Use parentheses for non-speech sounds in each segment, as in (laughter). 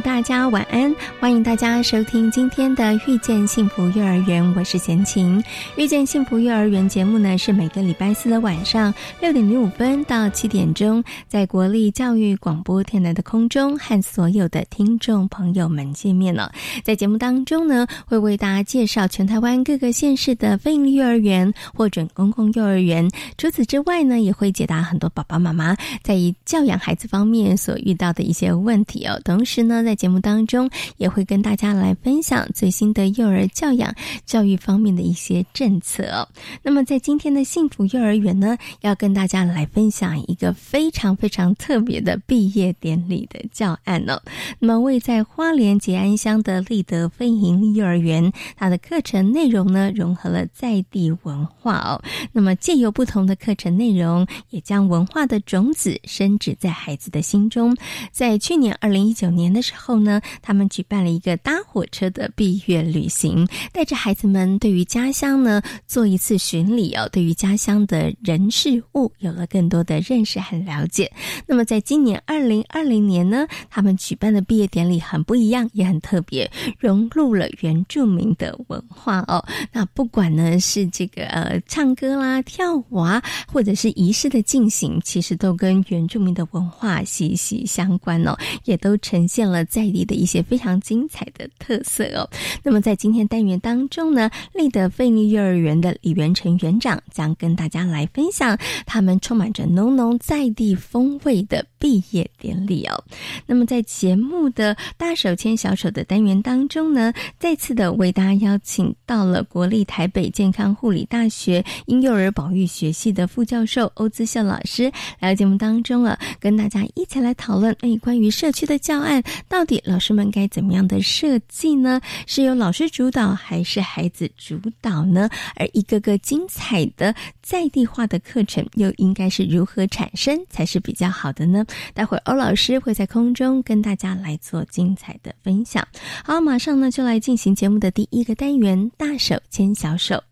大家晚安，欢迎大家收听今天的《遇见幸福幼儿园》，我是贤琴。《遇见幸福幼儿园》节目呢，是每个礼拜四的晚上六点零五分到七点钟，在国立教育广播电台的空中和所有的听众朋友们见面了。在节目当中呢，会为大家介绍全台湾各个县市的非营利幼儿园或准公共幼儿园。除此之外呢，也会解答很多爸爸妈妈在教养孩子方面所遇到的一些问题哦。同时呢，在节目当中也会跟大家来分享最新的幼儿教养教育方面的一些政策。那么在今天的幸福幼儿园呢，要跟大家来分享一个非常非常特别的毕业典礼的教案哦。那么位在花莲吉安乡的立德非营幼儿园，它的课程内容呢融合了在地文化哦。那么借由不同的课程内容，也将文化的种子深植在孩子的心中。在去年二零一九年的时候后呢，他们举办了一个搭火车的毕业旅行，带着孩子们对于家乡呢做一次巡礼哦，对于家乡的人事物有了更多的认识和了解。那么在今年二零二零年呢，他们举办的毕业典礼很不一样，也很特别，融入了原住民的文化哦。那不管呢是这个呃唱歌啦、跳舞啊，或者是仪式的进行，其实都跟原住民的文化息息相关哦，也都呈现了在地的一些非常精彩的特色哦。那么在今天单元当中呢，立德费力幼儿园的李元成园长将跟大家来分享他们充满着浓浓在地风味的毕业典礼哦。那么在节目的大手牵小手的单元当中呢，再次的为大家邀请到了国立台北健康护理大学婴幼儿保育学系的副教授欧姿秀老师来到节目当中了，跟大家一起来讨论哎关于社区的教案到底。老师们该怎么样的设计呢？是由老师主导还是孩子主导呢？而一个个精彩的在地化的课程又应该是如何产生才是比较好的呢？待会儿欧老师会在空中跟大家来做精彩的分享。好，马上呢就来进行节目的第一个单元——大手牵小手。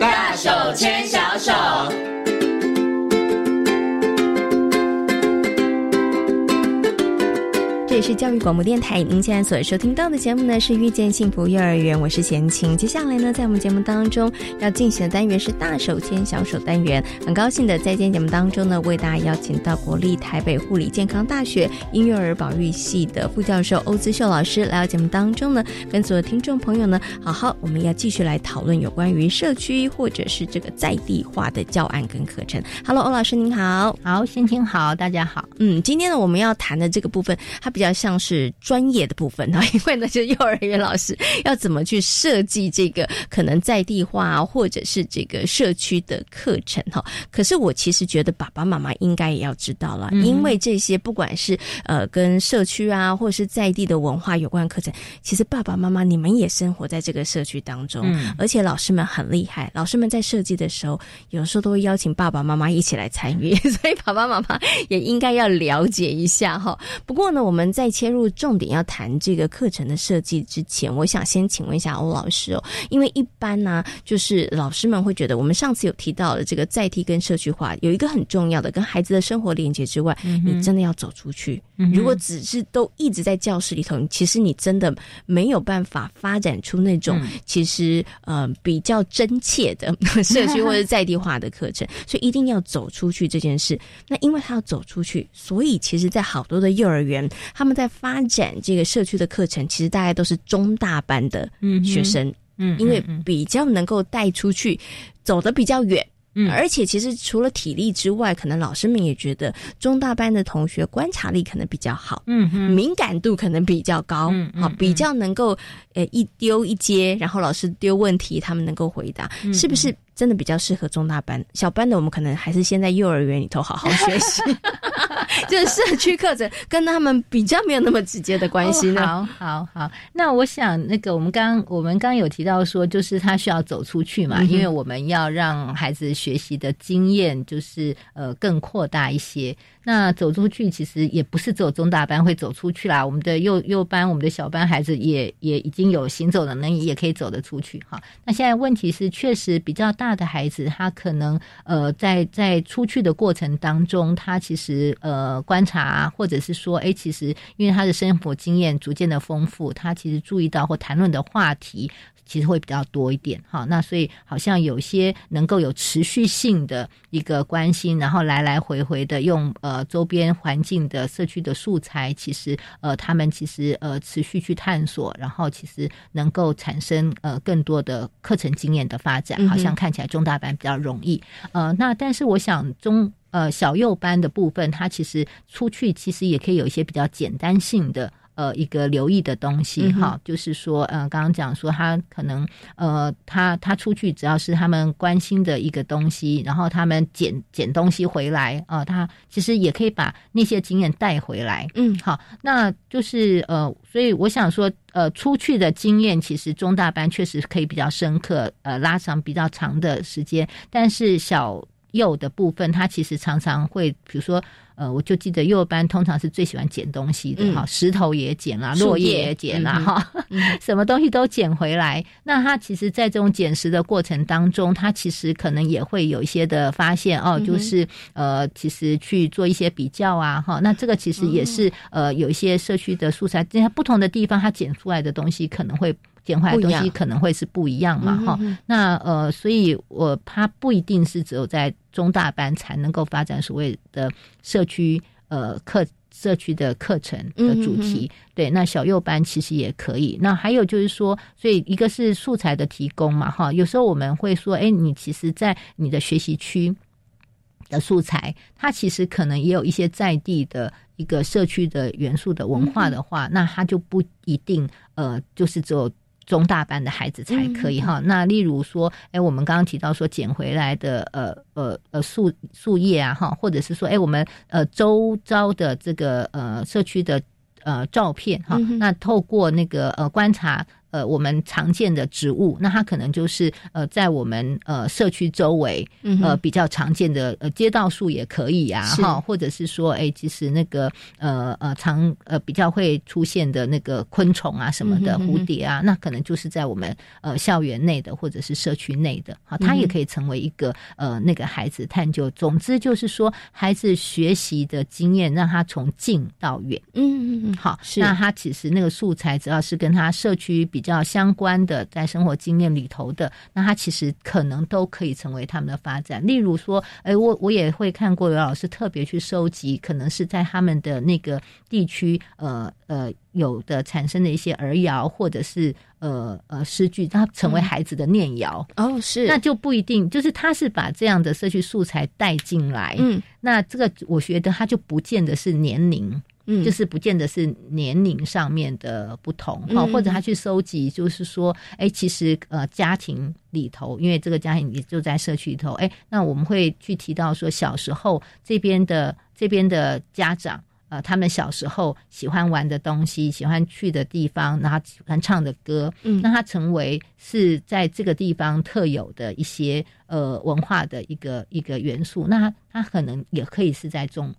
大手牵小手。这里是教育广播电台，您现在所收听到的节目呢是遇见幸福幼儿园，我是贤琴。接下来呢，在我们节目当中要进行的单元是大手牵小手单元。很高兴的在今天节目当中呢，为大家邀请到国立台北护理健康大学婴幼儿保育系的副教授欧姿秀老师来到节目当中呢，跟所有听众朋友呢，好好我们要继续来讨论有关于社区或者是这个在地化的教案跟课程。Hello，欧老师您好，好，先听好，大家好。嗯，今天呢我们要谈的这个部分，它比。比较像是专业的部分呢，(laughs) 因为呢，就幼儿园老师要怎么去设计这个可能在地化或者是这个社区的课程哈。可是我其实觉得爸爸妈妈应该也要知道了，因为这些不管是呃跟社区啊，或者是在地的文化有关课程，其实爸爸妈妈你们也生活在这个社区当中，而且老师们很厉害，老师们在设计的时候，有时候都会邀请爸爸妈妈一起来参与，(laughs) 所以爸爸妈妈也应该要了解一下哈。不过呢，我们在切入重点要谈这个课程的设计之前，我想先请问一下欧老师哦，因为一般呢，就是老师们会觉得，我们上次有提到的这个在地跟社区化有一个很重要的，跟孩子的生活连接之外，你真的要走出去。如果只是都一直在教室里头，其实你真的没有办法发展出那种其实呃比较真切的社区或者在地化的课程，(laughs) 所以一定要走出去这件事。那因为他要走出去，所以其实，在好多的幼儿园。他们在发展这个社区的课程，其实大概都是中大班的学生，嗯，因为比较能够带出去，走得比较远，嗯，而且其实除了体力之外，可能老师们也觉得中大班的同学观察力可能比较好，嗯哼，敏感度可能比较高，嗯，好，比较能够呃一丢一接，然后老师丢问题，他们能够回答，是不是？真的比较适合中大班，小班的我们可能还是先在幼儿园里头好好学习，(laughs) (laughs) 就是社区课程跟他们比较没有那么直接的关系呢。好，好，好。那我想，那个我们刚我们刚有提到说，就是他需要走出去嘛，因为我们要让孩子学习的经验就是呃更扩大一些。那走出去其实也不是走中大班会走出去啦，我们的幼幼班、我们的小班孩子也也已经有行走的能力，也可以走得出去哈。那现在问题是，确实比较大的孩子，他可能呃在在出去的过程当中，他其实呃观察，或者是说，哎，其实因为他的生活经验逐渐的丰富，他其实注意到或谈论的话题。其实会比较多一点，哈，那所以好像有些能够有持续性的一个关心，然后来来回回的用呃周边环境的社区的素材，其实呃他们其实呃持续去探索，然后其实能够产生呃更多的课程经验的发展，好像看起来中大班比较容易，呃，那但是我想中呃小幼班的部分，它其实出去其实也可以有一些比较简单性的。呃，一个留意的东西哈，就是说，呃，刚刚讲说他可能，呃，他他出去只要是他们关心的一个东西，然后他们捡捡东西回来啊，他其实也可以把那些经验带回来。嗯，好，那就是呃，所以我想说，呃，出去的经验其实中大班确实可以比较深刻，呃，拉长比较长的时间，但是小幼的部分，他其实常常会，比如说。呃，我就记得幼儿班通常是最喜欢捡东西的哈，石头也捡啦，落叶也捡啦，哈，(laughs) 什么东西都捡回来。那他其实，在这种捡拾的过程当中，他其实可能也会有一些的发现哦，就是呃，其实去做一些比较啊，哈。那这个其实也是呃，有一些社区的素材，在不同的地方，他捡出来的东西可能会。捡回来的东西可能会是不一样嘛，哈，那呃，所以我它不一定是只有在中大班才能够发展所谓的社区呃课社区的课程的主题，对，那小幼班其实也可以。那还有就是说，所以一个是素材的提供嘛，哈，有时候我们会说，哎，你其实，在你的学习区的素材，它其实可能也有一些在地的一个社区的元素的文化的话，那它就不一定呃，就是只有。中大班的孩子才可以哈。那例如说，哎，我们刚刚提到说捡回来的呃呃呃树树叶啊哈，或者是说，哎，我们呃周遭的这个呃社区的呃照片哈，那透过那个呃观察。呃，我们常见的植物，那它可能就是呃，在我们呃社区周围，呃比较常见的呃街道树也可以啊，哈，或者是说，哎，其实那个呃呃常呃比较会出现的那个昆虫啊什么的蝴蝶啊，那可能就是在我们呃校园内的或者是社区内的，好，它也可以成为一个呃那个孩子探究。总之就是说，孩子学习的经验让他从近到远，嗯嗯嗯，好，那他其实那个素材只要是跟他社区比。比较相关的，在生活经验里头的，那他其实可能都可以成为他们的发展。例如说，哎，我我也会看过有老师特别去收集，可能是在他们的那个地区，呃呃，有的产生的一些儿谣，或者是呃呃诗句，它成为孩子的念谣。哦，是，那就不一定，就是他是把这样的社区素材带进来。嗯，那这个我觉得他就不见得是年龄。嗯，就是不见得是年龄上面的不同哈，或者他去收集，就是说，哎，其实呃，家庭里头，因为这个家庭也就在社区里头，哎，那我们会去提到说，小时候这边的这边的家长，呃，他们小时候喜欢玩的东西，喜欢去的地方，然后喜欢唱的歌，嗯，那他成为是在这个地方特有的一些呃文化的一个一个元素，那他可能也可以是在中。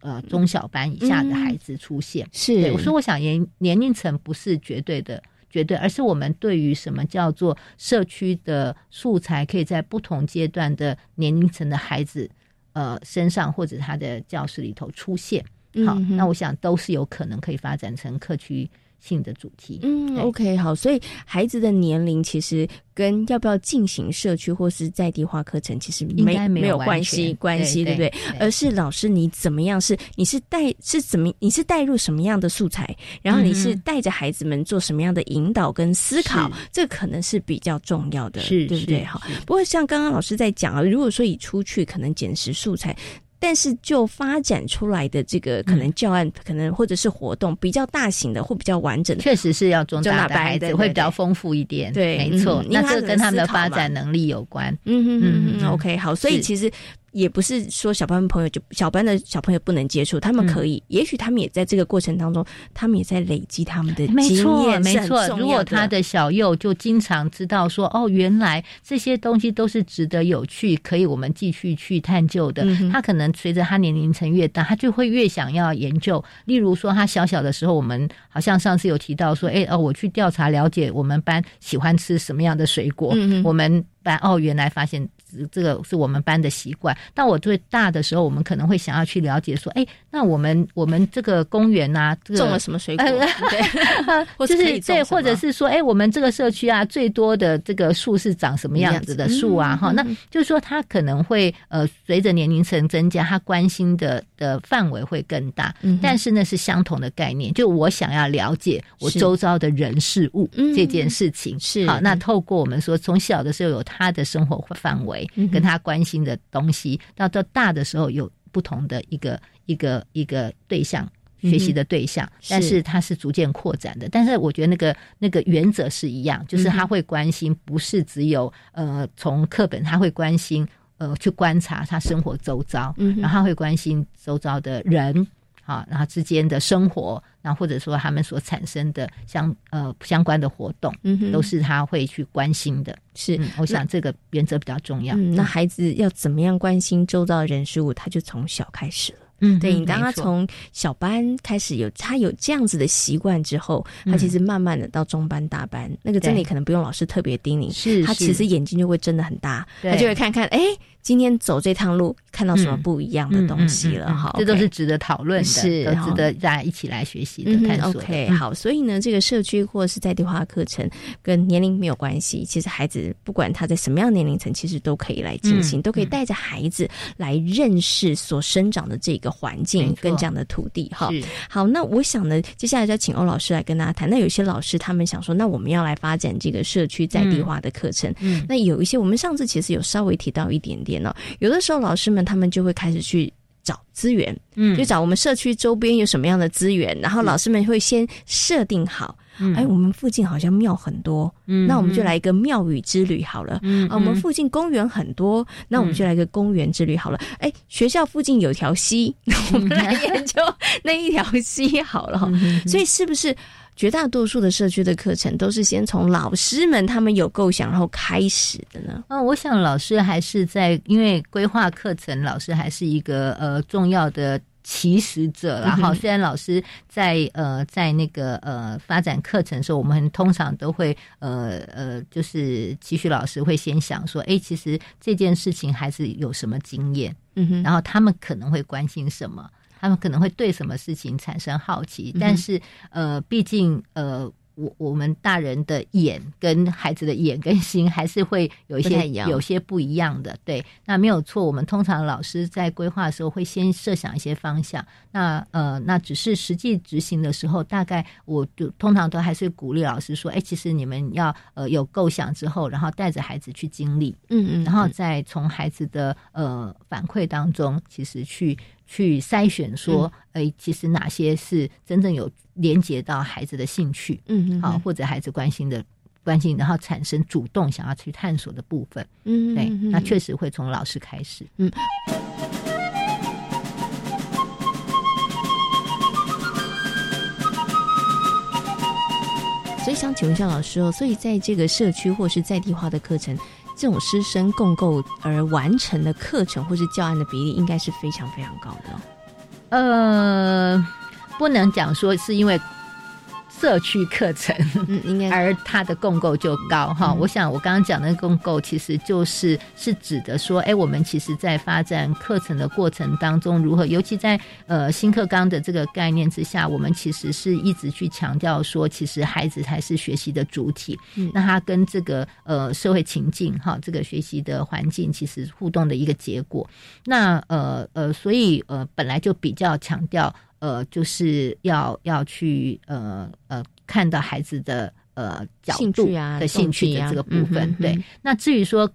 呃，中小班以下的孩子出现，是。我说，我想年年龄层不是绝对的，绝对，而是我们对于什么叫做社区的素材，可以在不同阶段的年龄层的孩子呃身上或者他的教室里头出现。好，那我想都是有可能可以发展成客区性的主题。嗯，OK，好，所以孩子的年龄其实跟要不要进行社区或是在地化课程其实没没有关系关系，对不对？而是老师你怎么样？是你是带是怎么？你是带入什么样的素材？然后你是带着孩子们做什么样的引导跟思考？这可能是比较重要的，是对不对？好，不过像刚刚老师在讲啊，如果说以出去可能捡拾素材。但是就发展出来的这个可能教案，可能或者是活动比较大型的或比较完整的，确实是要中大的孩子会比较丰富一点。对，没错，那这跟他们的发展能力有关。嗯嗯嗯，OK，好，所以其实。也不是说小班朋友就小班的小朋友不能接触，他们可以，也许他们也在这个过程当中，他们也在累积他们的经验。没错，如果他的小幼就经常知道说，哦，原来这些东西都是值得有趣，可以我们继续去探究的。他可能随着他年龄层越大，他就会越想要研究。例如说，他小小的时候，我们好像上次有提到说，哎，哦，我去调查了解我们班喜欢吃什么样的水果，我们班哦，原来发现。这个是我们班的习惯。但我最大的时候，我们可能会想要去了解说，哎，那我们我们这个公园呐，种了什么水果？(laughs) 对，就是对，或者是说，哎，我们这个社区啊，最多的这个树是长什么样子的树啊？哈，那就是说，他可能会呃，随着年龄层增加，他关心的的范围会更大。但是那，是相同的概念，就我想要了解我周遭的人事物这件事情是好。那透过我们说，从小的时候有他的生活范围。跟他关心的东西，到到大的时候有不同的一个一个一个对象学习的对象，但是他是逐渐扩展的。但是我觉得那个那个原则是一样，就是他会关心，不是只有呃从课本，他会关心呃去观察他生活周遭，嗯然后他会关心周遭的人。啊，然后之间的生活，然后或者说他们所产生的相呃相关的活动，嗯，都是他会去关心的。是，我想这个原则比较重要。那孩子要怎么样关心周遭的人事物，他就从小开始了。嗯，对你，当他从小班开始有他有这样子的习惯之后，他其实慢慢的到中班、大班，那个真理可能不用老师特别叮咛，是他其实眼睛就会睁得很大，他就会看看，哎。今天走这趟路，看到什么不一样的东西了？哈，这都是值得讨论的，是值得大家一起来学习的探索。OK，好，所以呢，这个社区或是在地化课程跟年龄没有关系。其实孩子不管他在什么样年龄层，其实都可以来进行，都可以带着孩子来认识所生长的这个环境跟这样的土地。哈，好，那我想呢，接下来就要请欧老师来跟大家谈。那有些老师他们想说，那我们要来发展这个社区在地化的课程。嗯，那有一些我们上次其实有稍微提到一点点。有的时候，老师们他们就会开始去找资源，嗯，就找我们社区周边有什么样的资源，然后老师们会先设定好，哎，我们附近好像庙很多，嗯，那我们就来一个庙宇之旅好了，嗯，啊，我们附近公园很多，那我们就来一个公园之旅好了，哎，学校附近有条溪，我们来研究 (laughs) 那一条溪好了，所以是不是？绝大多数的社区的课程都是先从老师们他们有构想然后开始的呢。嗯，我想老师还是在因为规划课程，老师还是一个呃重要的起始者。然后虽然老师在呃在那个呃发展课程的时候，我们通常都会呃呃就是期许老师会先想说，哎，其实这件事情还是有什么经验，嗯哼，然后他们可能会关心什么。他们可能会对什么事情产生好奇，但是呃，毕竟呃，我我们大人的眼跟孩子的眼跟心还是会有一些有些不一样的。对，那没有错。我们通常老师在规划的时候会先设想一些方向，那呃，那只是实际执行的时候，大概我就通常都还是鼓励老师说，哎，其实你们要呃有构想之后，然后带着孩子去经历，嗯嗯，然后再从孩子的呃反馈当中，其实去。去筛选说，哎，其实哪些是真正有连接到孩子的兴趣，嗯，好，或者孩子关心的关心，然后产生主动想要去探索的部分，嗯，对，那确实会从老师开始，嗯。所以想请问一下老师哦，所以在这个社区或是在地化的课程。这种师生共构而完成的课程或是教案的比例，应该是非常非常高的。呃，不能讲说是因为社区课程，嗯，应该，而它的共构就高哈。我想我刚刚讲的共构，其实就是是指的说，哎，我们其实在发展课程的过程当中，如何，尤其在呃新课纲的这个概念之下，我们其实是一直去强调说，其实孩子才是学习的主体，嗯，那他跟这个呃社会情境哈，这个学习的环境其实互动的一个结果。那呃呃，所以呃本来就比较强调。呃，就是要要去呃呃看到孩子的呃角度啊的兴趣的这个部分。对，那至于说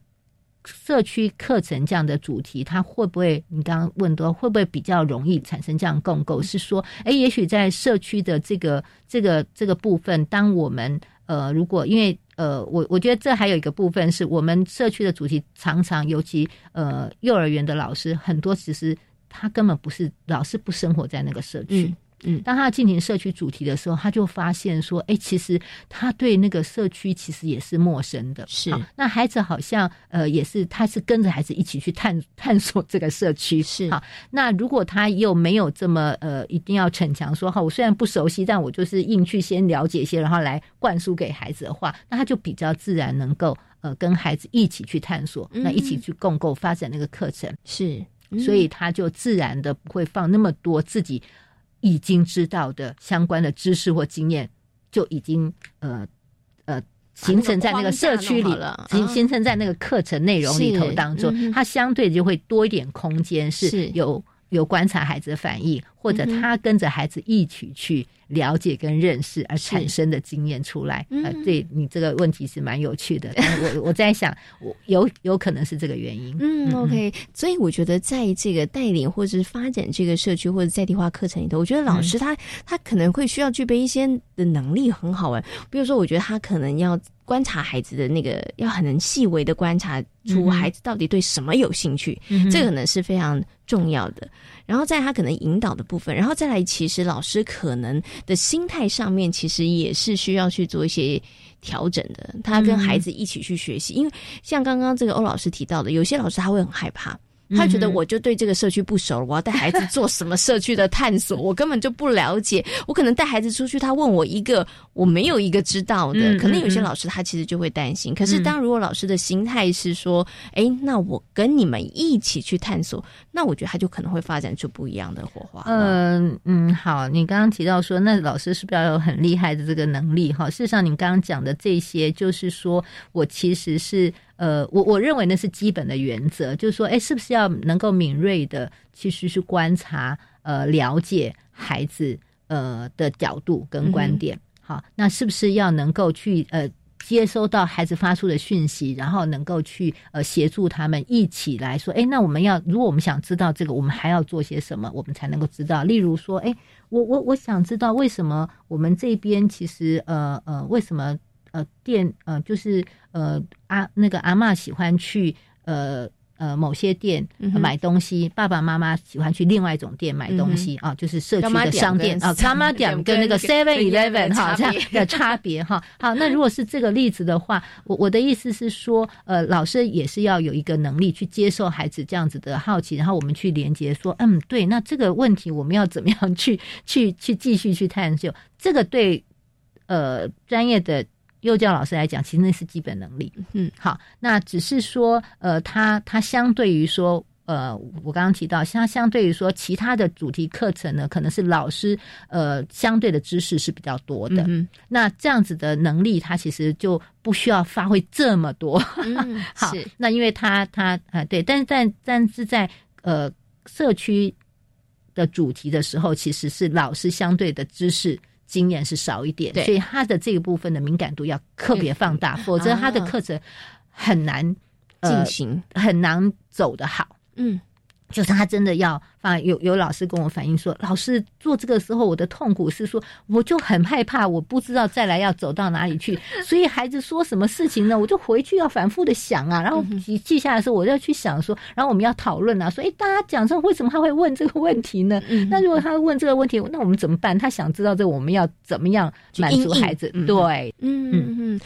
社区课程这样的主题，它会不会你刚刚问多会不会比较容易产生这样共构？是说，哎，也许在社区的这个这个这个部分，当我们呃如果因为呃我我觉得这还有一个部分是我们社区的主题常常尤其呃幼儿园的老师很多其实。他根本不是老是，不生活在那个社区。嗯，当他进行社区主题的时候，他就发现说：“哎，其实他对那个社区其实也是陌生的。”是，那孩子好像呃也是，他是跟着孩子一起去探 (laughs) 探索这个社区。是，好，那如果他又没有这么呃一定要逞强说：“哈，我虽然不熟悉，但我就是硬去先了解一些，然后来灌输给孩子的话，那他就比较自然能够呃跟孩子一起去探索，那一起去共构发展那个课程。”是。所以他就自然的不会放那么多自己已经知道的相关的知识或经验，就已经呃呃形成在那个社区里了，形形成在那个课程内容里头当中，他相对就会多一点空间，是。有有观察孩子的反应，或者他跟着孩子一起去。了解跟认识而产生的经验出来，呃，对你这个问题是蛮有趣的。(laughs) 我我在想，我有有可能是这个原因。嗯，OK。所以我觉得，在这个带领或者是发展这个社区或者在地化课程里头，我觉得老师他他可能会需要具备一些的能力，很好玩。比如说，我觉得他可能要观察孩子的那个，要很能细微的观察出孩子到底对什么有兴趣，这可能是非常重要的。然后在他可能引导的部分，然后再来，其实老师可能。的心态上面，其实也是需要去做一些调整的。他跟孩子一起去学习，因为像刚刚这个欧老师提到的，有些老师他会很害怕。他觉得我就对这个社区不熟，我要带孩子做什么社区的探索，我根本就不了解。(laughs) 我可能带孩子出去，他问我一个我没有一个知道的，可能有些老师他其实就会担心。可是当如果老师的心态是说，哎，那我跟你们一起去探索，那我觉得他就可能会发展出不一样的火花。嗯嗯，好，你刚刚提到说，那老师是不是要有很厉害的这个能力？哈，事实上，你刚刚讲的这些，就是说我其实是。呃，我我认为那是基本的原则，就是说，哎，是不是要能够敏锐的，其实是观察、呃，了解孩子呃的角度跟观点。好，那是不是要能够去呃接收到孩子发出的讯息，然后能够去呃协助他们一起来说，哎，那我们要如果我们想知道这个，我们还要做些什么，我们才能够知道？例如说，哎，我我我想知道为什么我们这边其实呃呃为什么？呃，店呃，就是呃，阿那个阿妈喜欢去呃呃某些店买东西，爸爸妈妈喜欢去另外一种店买东西啊，就是社区的商店啊，妈妈点跟那个 Seven Eleven 哈这样的差别哈。好，那如果是这个例子的话，我我的意思是说，呃，老师也是要有一个能力去接受孩子这样子的好奇，然后我们去连接说，嗯，对，那这个问题我们要怎么样 (laughs) 去去去继续去探究？这个对呃专业的。幼教老师来讲，其实那是基本能力。嗯，好，那只是说，呃，他他相对于说，呃，我刚刚提到，相相对于说其他的主题课程呢，可能是老师呃相对的知识是比较多的。嗯，那这样子的能力，他其实就不需要发挥这么多。嗯，(laughs) 好，那因为他他啊对，但是在但是在呃社区的主题的时候，其实是老师相对的知识。经验是少一点，所以他的这个部分的敏感度要特别放大，否则他的课程很难进行，很难走得好。嗯。就是他真的要放有有老师跟我反映说，老师做这个时候我的痛苦是说，我就很害怕，我不知道再来要走到哪里去，(laughs) 所以孩子说什么事情呢，我就回去要反复的想啊，然后记记下来的时候，我就要去想说，然后我们要讨论啊，说，哎，大家讲说为什么他会问这个问题呢？那如果他问这个问题，那我们怎么办？他想知道这，我们要怎么样满足孩子？对，嗯嗯。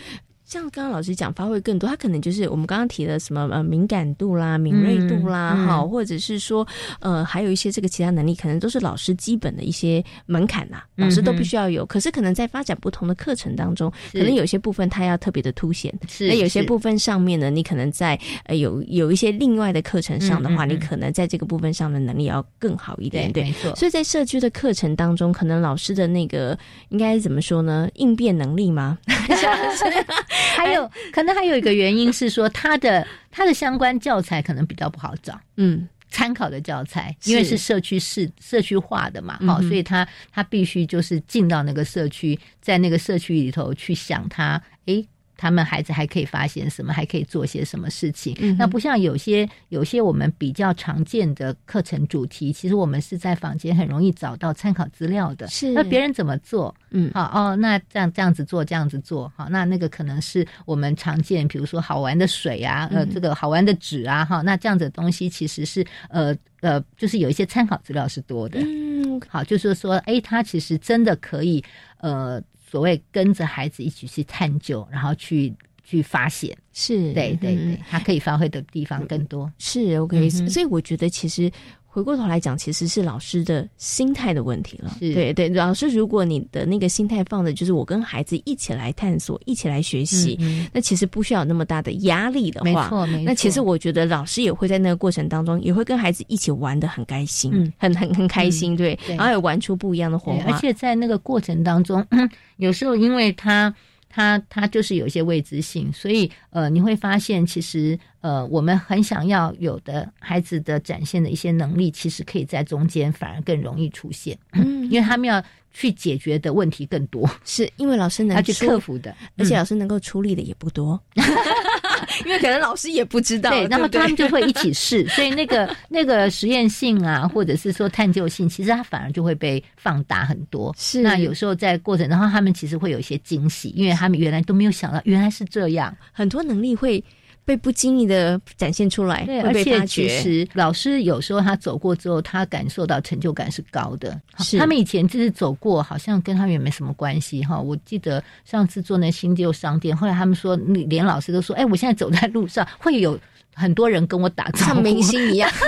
像刚刚老师讲，发挥更多，他可能就是我们刚刚提的什么呃敏感度啦、敏锐度啦，哈，或者是说呃还有一些这个其他能力，可能都是老师基本的一些门槛呐，老师都必须要有。可是可能在发展不同的课程当中，可能有些部分他要特别的凸显，那有些部分上面呢，你可能在呃有有一些另外的课程上的话，你可能在这个部分上的能力要更好一点，对，没错。所以在社区的课程当中，可能老师的那个应该怎么说呢？应变能力吗？(laughs) (laughs) (laughs) 还有可能还有一个原因是说，他的他的相关教材可能比较不好找，嗯，参考的教材，因为是社区市社区化的嘛，好，所以他他必须就是进到那个社区，在那个社区里头去想他，诶。他们孩子还可以发现什么，还可以做些什么事情？那不像有些有些我们比较常见的课程主题，其实我们是在房间很容易找到参考资料的。是那别人怎么做？嗯，好哦，那这样这样子做，这样子做，好，那那个可能是我们常见，比如说好玩的水啊，呃，这个好玩的纸啊，哈，那这样子的东西其实是呃呃，就是有一些参考资料是多的。嗯，好，就是说，哎，他其实真的可以呃。所谓跟着孩子一起去探究，然后去去发现，是对对对，他可以发挥的地方更多。是 OK，所以我觉得其实。回过头来讲，其实是老师的心态的问题了。对对，老师，如果你的那个心态放的，就是我跟孩子一起来探索，一起来学习，那其实不需要那么大的压力的话，没错，没错。那其实我觉得老师也会在那个过程当中，也会跟孩子一起玩的很开心，很很很开心，对，然后也玩出不一样的火花。而且在那个过程当中，(clears throat) 有时候因为他。他他就是有一些未知性，所以呃，你会发现其实呃，我们很想要有的孩子的展现的一些能力，其实可以在中间反而更容易出现，嗯，因为他们要去解决的问题更多，是因为老师能要去克服的，而且老师能够出力的也不多。(laughs) 因为可能老师也不知道，对，那么他们就会一起试，(laughs) 所以那个那个实验性啊，或者是说探究性，其实它反而就会被放大很多。是，那有时候在过程，然后他们其实会有一些惊喜，因为他们原来都没有想到，原来是这样，很多能力会。被不经意的展现出来，对，而且其实老师有时候他走过之后，他感受到成就感是高的。是，他们以前就是走过，好像跟他们也没什么关系哈。我记得上次做那新旧商店，后来他们说，连老师都说，哎，我现在走在路上会有。很多人跟我打招呼，像明星一样。(laughs)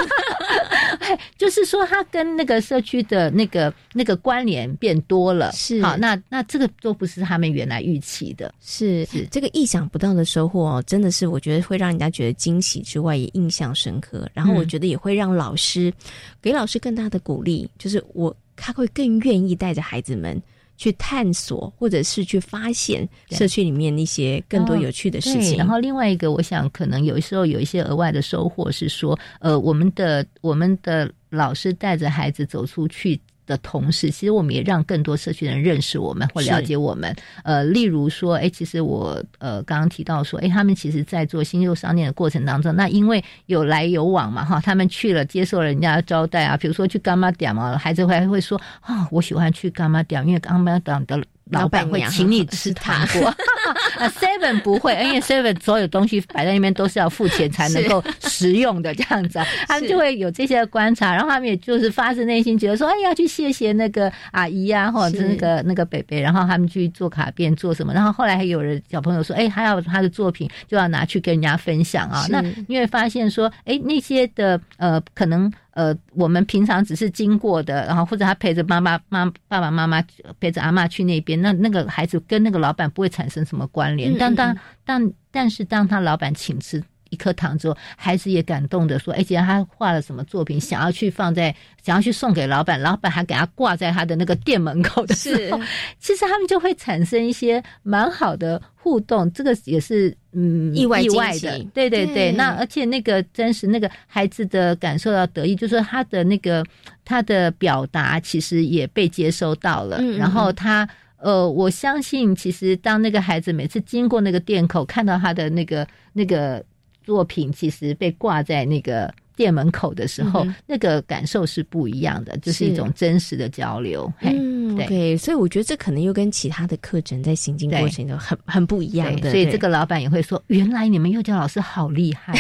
就是说，他跟那个社区的那个那个关联变多了。是好，那那这个都不是他们原来预期的。是是，这个意想不到的收获，哦，真的是我觉得会让人家觉得惊喜之外，也印象深刻。然后我觉得也会让老师给老师更大的鼓励，就是我他会更愿意带着孩子们。去探索，或者是去发现社区里面那些更多有趣的事情。然后另外一个，我想可能有时候有一些额外的收获是说，呃，我们的我们的老师带着孩子走出去。的同时，其实我们也让更多社区人认识我们或了解我们。呃，例如说，哎，其实我呃刚刚提到说，哎，他们其实在做新旧商店的过程当中，那因为有来有往嘛，哈，他们去了接受人家的招待啊，比如说去干妈店嘛，孩子会会说啊，我喜欢去干妈店，因为干妈店的。老板会请你 (laughs) 吃糖果，(laughs) 啊，Seven 不会，因为 (laughs) Seven 所有东西摆在那边都是要付钱才能够食用的这样子，他们就会有这些观察，然后他们也就是发自内心觉得说，哎要，去谢谢那个阿姨呀，或者是。那个那个北北，然后他们去做卡片做什么，然后后来还有人小朋友说，哎，还要他的作品就要拿去跟人家分享啊，那你会发现说，哎，那些的呃可能。呃，我们平常只是经过的，然后或者他陪着妈妈、妈爸爸妈妈陪着阿妈去那边，那那个孩子跟那个老板不会产生什么关联。但当但但是当他老板请吃。一颗糖之后，孩子也感动的说：“哎，既然他画了什么作品，想要去放在，想要去送给老板，老板还给他挂在他的那个店门口的时候，(laughs) 其实他们就会产生一些蛮好的互动。这个也是嗯意外意外的，对对对。那而且那个真实那个孩子的感受到得意，就是他的那个他的表达其实也被接收到了。然后他呃，我相信其实当那个孩子每次经过那个店口，看到他的那个那个。作品其实被挂在那个店门口的时候，那个感受是不一样的，就是一种真实的交流。嗯，对，所以我觉得这可能又跟其他的课程在行进过程中很很不一样的。所以这个老板也会说：“原来你们幼教老师好厉害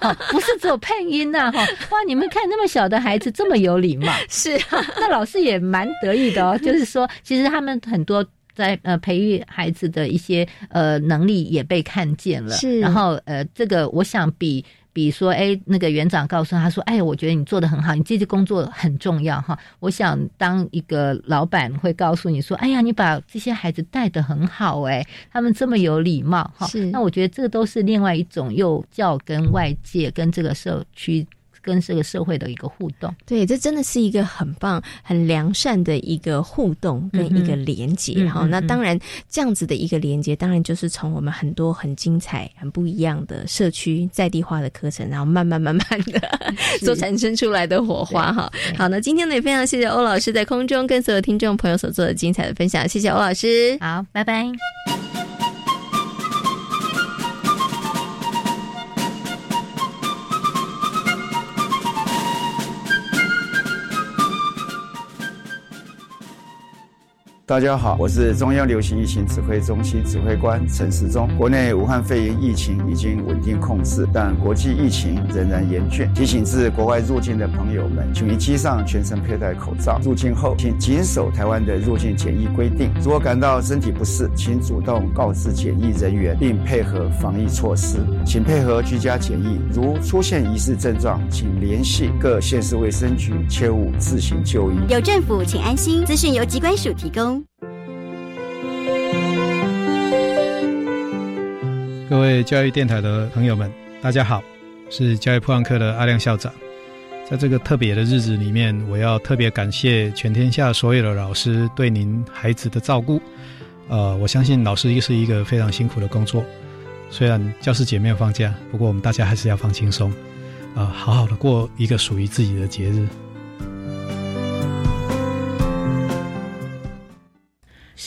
哦，(laughs) 不是只有配音呐，哈，哇，你们看那么小的孩子这么有礼貌，(laughs) 是，啊那老师也蛮得意的哦。就是说，其实他们很多。”在呃培育孩子的一些呃能力也被看见了。是，然后呃，这个我想比。比如说，哎，那个园长告诉他说：“哎，我觉得你做的很好，你这些工作很重要哈。我想当一个老板会告诉你说：，哎呀，你把这些孩子带的很好，哎，他们这么有礼貌哈。那我觉得这个都是另外一种幼教跟外界跟这个社区。”跟这个社会的一个互动，对，这真的是一个很棒、很良善的一个互动跟一个连接。好，那当然这样子的一个连接，当然就是从我们很多很精彩、很不一样的社区在地化的课程，然后慢慢慢慢的所产生出来的火花。哈，好，那今天呢也非常谢谢欧老师在空中跟所有听众朋友所做的精彩的分享，谢谢欧老师。好，拜拜。大家好，我是中央流行疫情指挥中心指挥官陈时中。国内武汉肺炎疫情已经稳定控制，但国际疫情仍然严峻。提醒自国外入境的朋友们，请于机上全程佩戴口罩。入境后，请谨守台湾的入境检疫规定。如果感到身体不适，请主动告知检疫人员，并配合防疫措施。请配合居家检疫。如出现疑似症状，请联系各县市卫生局，切勿自行就医。有政府，请安心。资讯由机关署提供。各位教育电台的朋友们，大家好，是教育普朗克的阿亮校长。在这个特别的日子里面，我要特别感谢全天下所有的老师对您孩子的照顾。呃，我相信老师是一个非常辛苦的工作。虽然教师节没有放假，不过我们大家还是要放轻松，啊，好好的过一个属于自己的节日。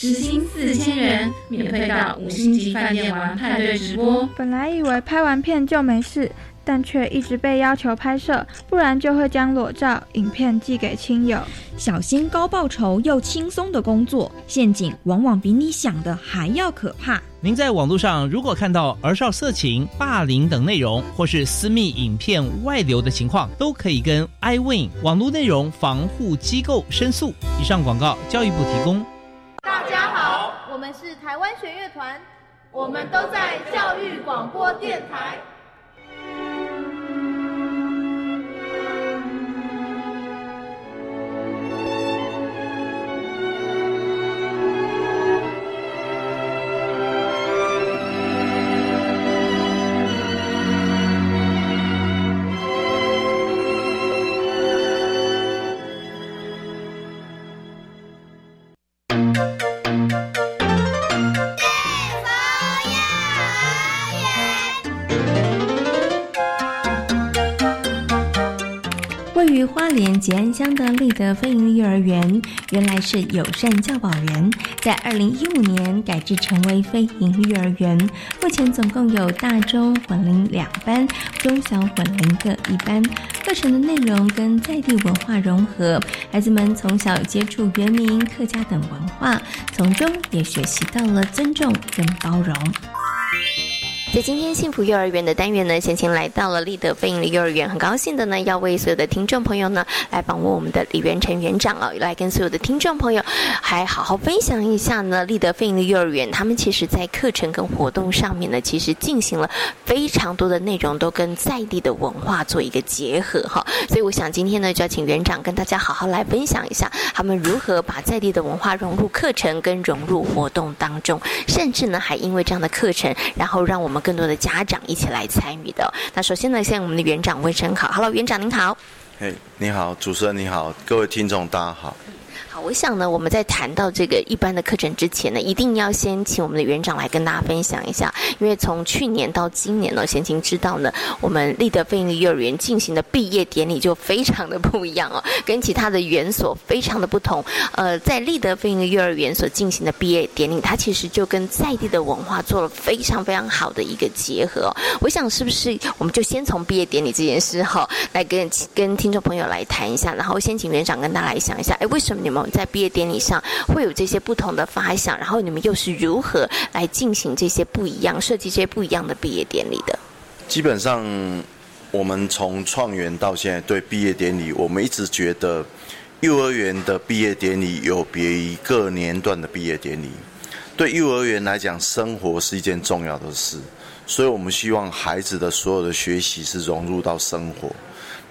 时薪四千元，免费到五星级饭店玩派对直播。本来以为拍完片就没事，但却一直被要求拍摄，不然就会将裸照、影片寄给亲友。小心高报酬又轻松的工作，陷阱往往比你想的还要可怕。您在网络上如果看到儿少色情、霸凌等内容，或是私密影片外流的情况，都可以跟 iWin 网络内容防护机构申诉。以上广告，教育部提供。台湾弦乐团，我们都在教育广播电台。乡的立德飞鹰幼儿园原来是友善教保园，在二零一五年改制成为飞鹰幼儿园。目前总共有大中混龄两班，中小混龄各一班。课程的内容跟在地文化融合，孩子们从小接触原民、客家等文化，从中也学习到了尊重跟包容。在今天幸福幼儿园的单元呢，先请来到了立德飞鹰的幼儿园，很高兴的呢，要为所有的听众朋友呢来访问我们的李元成园长哦，来跟所有的听众朋友还好好分享一下呢，立德飞鹰的幼儿园，他们其实在课程跟活动上面呢，其实进行了非常多的内容，都跟在地的文化做一个结合哈，所以我想今天呢，就要请园长跟大家好好来分享一下，他们如何把在地的文化融入课程跟融入活动当中，甚至呢，还因为这样的课程，然后让我们。更多的家长一起来参与的。那首先呢，向我们的园长问声好，Hello，园长您好。嘿，你好，主持人你好，各位听众大家好。好，我想呢，我们在谈到这个一般的课程之前呢，一定要先请我们的园长来跟大家分享一下，因为从去年到今年呢，先请知道呢，我们立德飞鹰幼儿园进行的毕业典礼就非常的不一样哦，跟其他的园所非常的不同。呃，在立德飞鹰幼儿园所进行的毕业典礼，它其实就跟在地的文化做了非常非常好的一个结合。我想是不是我们就先从毕业典礼这件事哈，来跟跟听众朋友来谈一下，然后先请园长跟大家来想一下，哎，为什么你们？在毕业典礼上会有这些不同的发想，然后你们又是如何来进行这些不一样设计这些不一样的毕业典礼的？基本上，我们从创园到现在对毕业典礼，我们一直觉得幼儿园的毕业典礼有别于各年段的毕业典礼。对幼儿园来讲，生活是一件重要的事，所以我们希望孩子的所有的学习是融入到生活。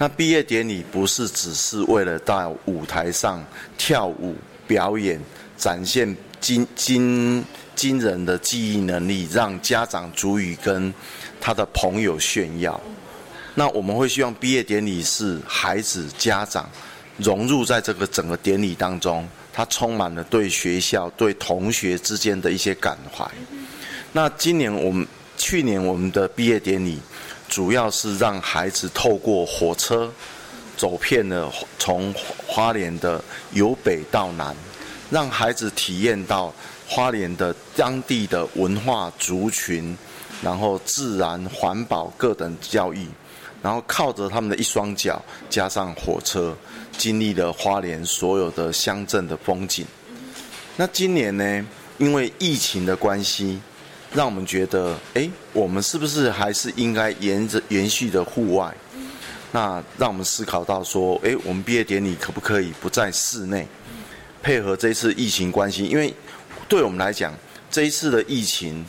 那毕业典礼不是只是为了到舞台上跳舞表演，展现惊惊惊人的记忆能力，让家长足以跟他的朋友炫耀。那我们会希望毕业典礼是孩子家长融入在这个整个典礼当中，他充满了对学校、对同学之间的一些感怀。那今年我们去年我们的毕业典礼，主要是让孩子透过火车走遍了从花莲的由北到南，让孩子体验到花莲的当地的文化族群，然后自然环保各等教育。然后靠着他们的一双脚，加上火车，经历了花莲所有的乡镇的风景。那今年呢？因为疫情的关系，让我们觉得，哎，我们是不是还是应该沿着延续的户外？那让我们思考到说，哎，我们毕业典礼可不可以不在室内？配合这次疫情关系，因为对我们来讲，这一次的疫情，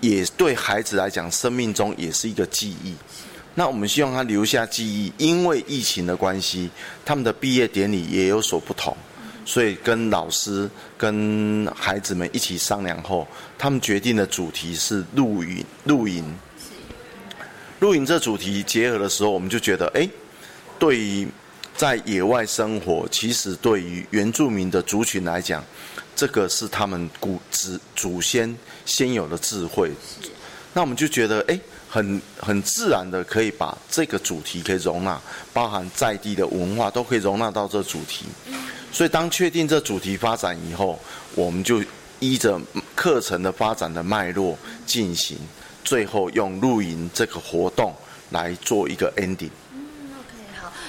也对孩子来讲，生命中也是一个记忆。那我们希望他留下记忆，因为疫情的关系，他们的毕业典礼也有所不同，所以跟老师、跟孩子们一起商量后，他们决定的主题是露营。露营，露营这主题结合的时候，我们就觉得，哎，对于在野外生活，其实对于原住民的族群来讲，这个是他们古祖祖先先有的智慧。那我们就觉得，哎。很很自然的可以把这个主题可以容纳，包含在地的文化都可以容纳到这主题。所以当确定这主题发展以后，我们就依着课程的发展的脉络进行，最后用露营这个活动来做一个 ending。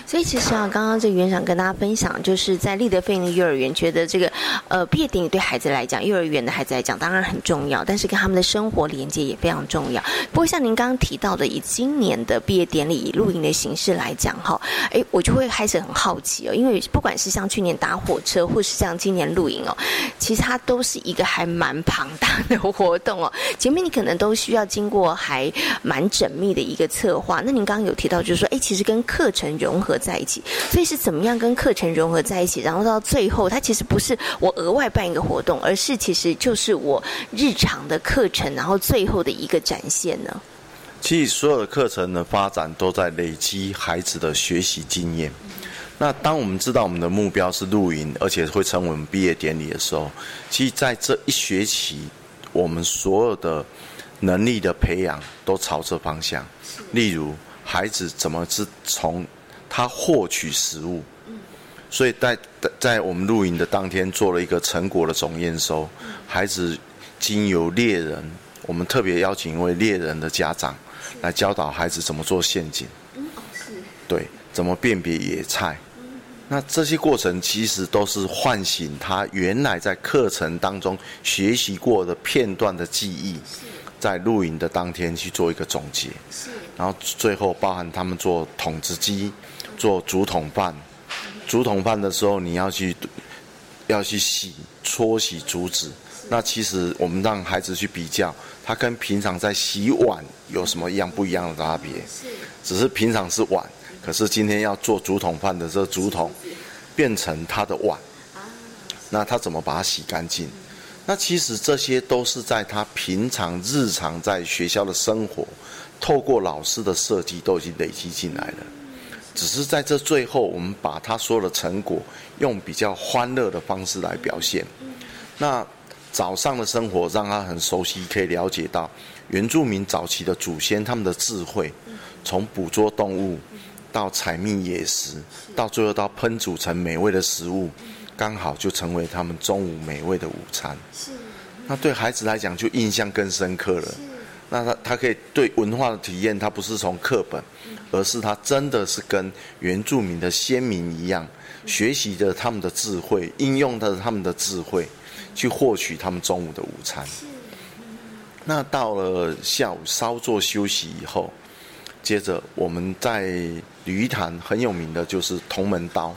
所以其实啊，刚刚这园长跟大家分享，就是在立德飞的幼儿园，觉得这个呃毕业典礼对孩子来讲，幼儿园的孩子来讲当然很重要，但是跟他们的生活连接也非常重要。不过像您刚刚提到的，以今年的毕业典礼以露营的形式来讲哈，哎，我就会开始很好奇哦，因为不管是像去年搭火车，或是像今年露营哦，其实它都是一个还蛮庞大的活动哦。前面你可能都需要经过还蛮缜密的一个策划。那您刚刚有提到，就是说，哎，其实跟课程融合。在一起，所以是怎么样跟课程融合在一起，然后到最后，它其实不是我额外办一个活动，而是其实就是我日常的课程，然后最后的一个展现呢？其实所有的课程的发展都在累积孩子的学习经验。那当我们知道我们的目标是露营，而且会成为我们毕业典礼的时候，其实在这一学期，我们所有的能力的培养都朝这方向。例如，孩子怎么是从他获取食物，所以在在我们露营的当天做了一个成果的总验收。孩子经由猎人，我们特别邀请一位猎人的家长来教导孩子怎么做陷阱，对，怎么辨别野菜。那这些过程其实都是唤醒他原来在课程当中学习过的片段的记忆，在露营的当天去做一个总结，然后最后包含他们做筒子鸡。做竹筒饭，竹筒饭的时候，你要去要去洗搓洗竹子。那其实我们让孩子去比较，他跟平常在洗碗有什么一样不一样的差别？只是平常是碗，可是今天要做竹筒饭的这竹筒变成他的碗。那他怎么把它洗干净？那其实这些都是在他平常日常在学校的生活，透过老师的设计都已经累积进来了。只是在这最后，我们把他说的成果用比较欢乐的方式来表现。那早上的生活让他很熟悉，可以了解到原住民早期的祖先他们的智慧，从捕捉动物到采蜜野食，到最后到烹煮成美味的食物，刚好就成为他们中午美味的午餐。是。那对孩子来讲，就印象更深刻了。那他他可以对文化的体验，他不是从课本。而是他真的是跟原住民的先民一样，学习着他们的智慧，应用着他们的智慧，去获取他们中午的午餐。那到了下午稍作休息以后，接着我们在鲤鱼潭很有名的就是铜门刀。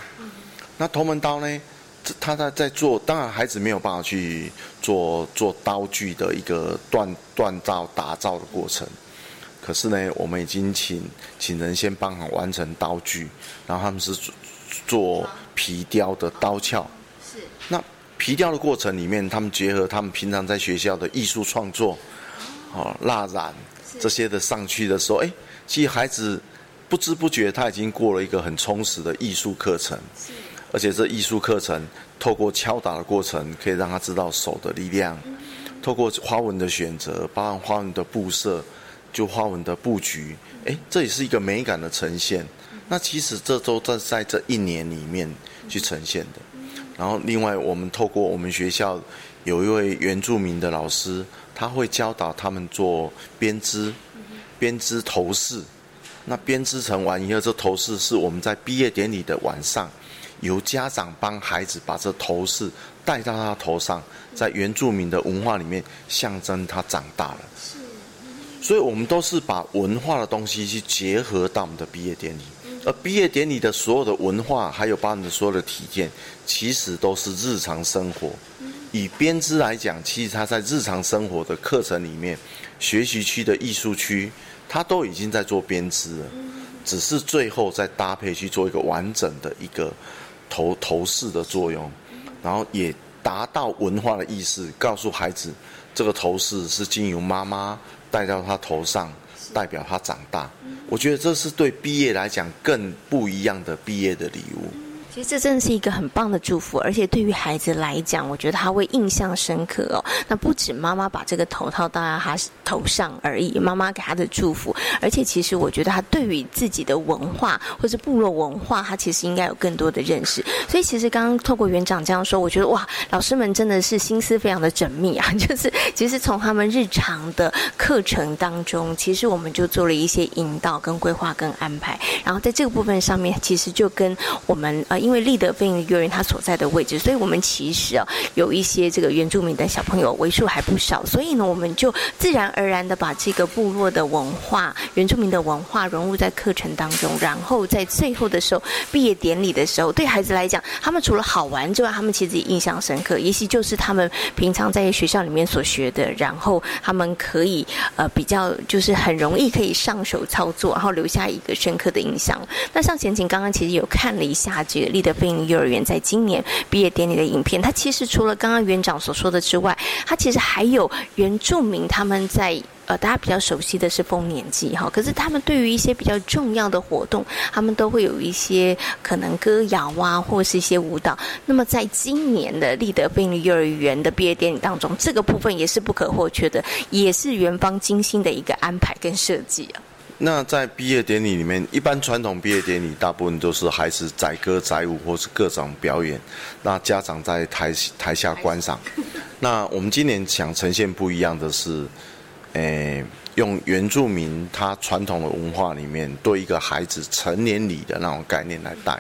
那铜门刀呢，他在在做，当然孩子没有办法去做做刀具的一个锻锻造打造的过程。可是呢，我们已经请请人先帮忙完成刀具，然后他们是做皮雕的刀鞘。是。那皮雕的过程里面，他们结合他们平常在学校的艺术创作，哦，蜡染这些的上去的时候，哎，其实孩子不知不觉他已经过了一个很充实的艺术课程。是。而且这艺术课程透过敲打的过程，可以让他知道手的力量。透过花纹的选择，包含花纹的布色。就花纹的布局，哎，这也是一个美感的呈现。那其实这都在在这一年里面去呈现的。然后另外，我们透过我们学校有一位原住民的老师，他会教导他们做编织、编织头饰。那编织成完以后，这头饰是我们在毕业典礼的晚上，由家长帮孩子把这头饰戴到他头上，在原住民的文化里面象征他长大了。所以，我们都是把文化的东西去结合到我们的毕业典礼，而毕业典礼的所有的文化，还有把你们的所有的体验，其实都是日常生活。以编织来讲，其实它在日常生活的课程里面，学习区的艺术区，它都已经在做编织了，只是最后再搭配去做一个完整的一个头头饰的作用，然后也达到文化的意识，告诉孩子，这个头饰是经由妈妈。戴到他头上，代表他长大。我觉得这是对毕业来讲更不一样的毕业的礼物。其实这真的是一个很棒的祝福，而且对于孩子来讲，我觉得他会印象深刻哦。那不止妈妈把这个头套戴在他头上而已，妈妈给他的祝福，而且其实我觉得他对于自己的文化或者部落文化，他其实应该有更多的认识。所以其实刚刚透过园长这样说，我觉得哇，老师们真的是心思非常的缜密啊。(laughs) 就是其实从他们日常的课程当中，其实我们就做了一些引导、跟规划、跟安排。然后在这个部分上面，其实就跟我们呃。因为立德飞行幼儿园它所在的位置，所以我们其实啊有一些这个原住民的小朋友为数还不少，所以呢我们就自然而然的把这个部落的文化、原住民的文化融入在课程当中，然后在最后的时候毕业典礼的时候，对孩子来讲，他们除了好玩之外，他们其实也印象深刻，也许就是他们平常在学校里面所学的，然后他们可以呃比较就是很容易可以上手操作，然后留下一个深刻的印象。那像贤琴刚刚其实有看了一下这个。立德飞鹰幼儿园在今年毕业典礼的影片，它其实除了刚刚园长所说的之外，它其实还有原住民他们在呃大家比较熟悉的是丰年祭哈，可是他们对于一些比较重要的活动，他们都会有一些可能歌谣啊，或是一些舞蹈。那么在今年的立德飞鹰幼儿园的毕业典礼当中，这个部分也是不可或缺的，也是园方精心的一个安排跟设计啊。那在毕业典礼里面，一般传统毕业典礼大部分都是孩子载歌载舞或是各种表演，那家长在台台下观赏。那我们今年想呈现不一样的是，诶，用原住民他传统的文化里面对一个孩子成年礼的那种概念来带。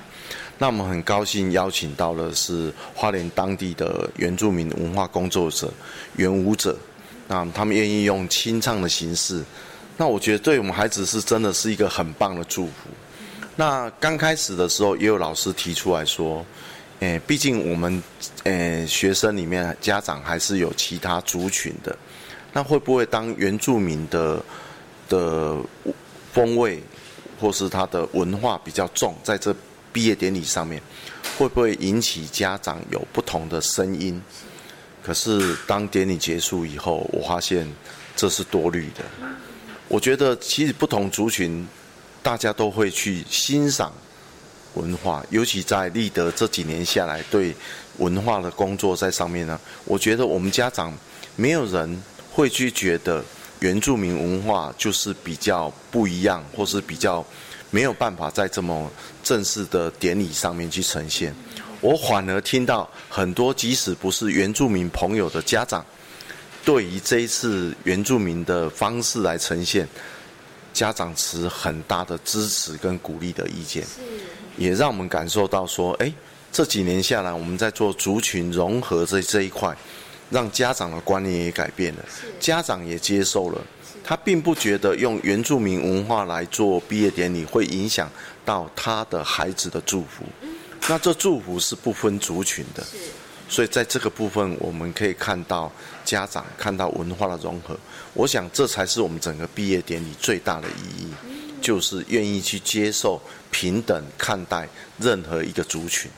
那我们很高兴邀请到的是花莲当地的原住民文化工作者、原舞者，那他们愿意用清唱的形式。那我觉得对我们孩子是真的是一个很棒的祝福。那刚开始的时候，也有老师提出来说，诶，毕竟我们诶学生里面家长还是有其他族群的，那会不会当原住民的的风味或是他的文化比较重，在这毕业典礼上面，会不会引起家长有不同的声音？可是当典礼结束以后，我发现这是多虑的。我觉得其实不同族群，大家都会去欣赏文化，尤其在立德这几年下来，对文化的工作在上面呢。我觉得我们家长没有人会去觉得原住民文化就是比较不一样，或是比较没有办法在这么正式的典礼上面去呈现。我反而听到很多即使不是原住民朋友的家长。对于这一次原住民的方式来呈现，家长持很大的支持跟鼓励的意见，也让我们感受到说，哎，这几年下来，我们在做族群融合这这一块，让家长的观念也改变了，家长也接受了，他并不觉得用原住民文化来做毕业典礼会影响到他的孩子的祝福，那这祝福是不分族群的，所以在这个部分，我们可以看到家长看到文化的融合。我想这才是我们整个毕业典礼最大的意义，就是愿意去接受平等看待任何一个族群。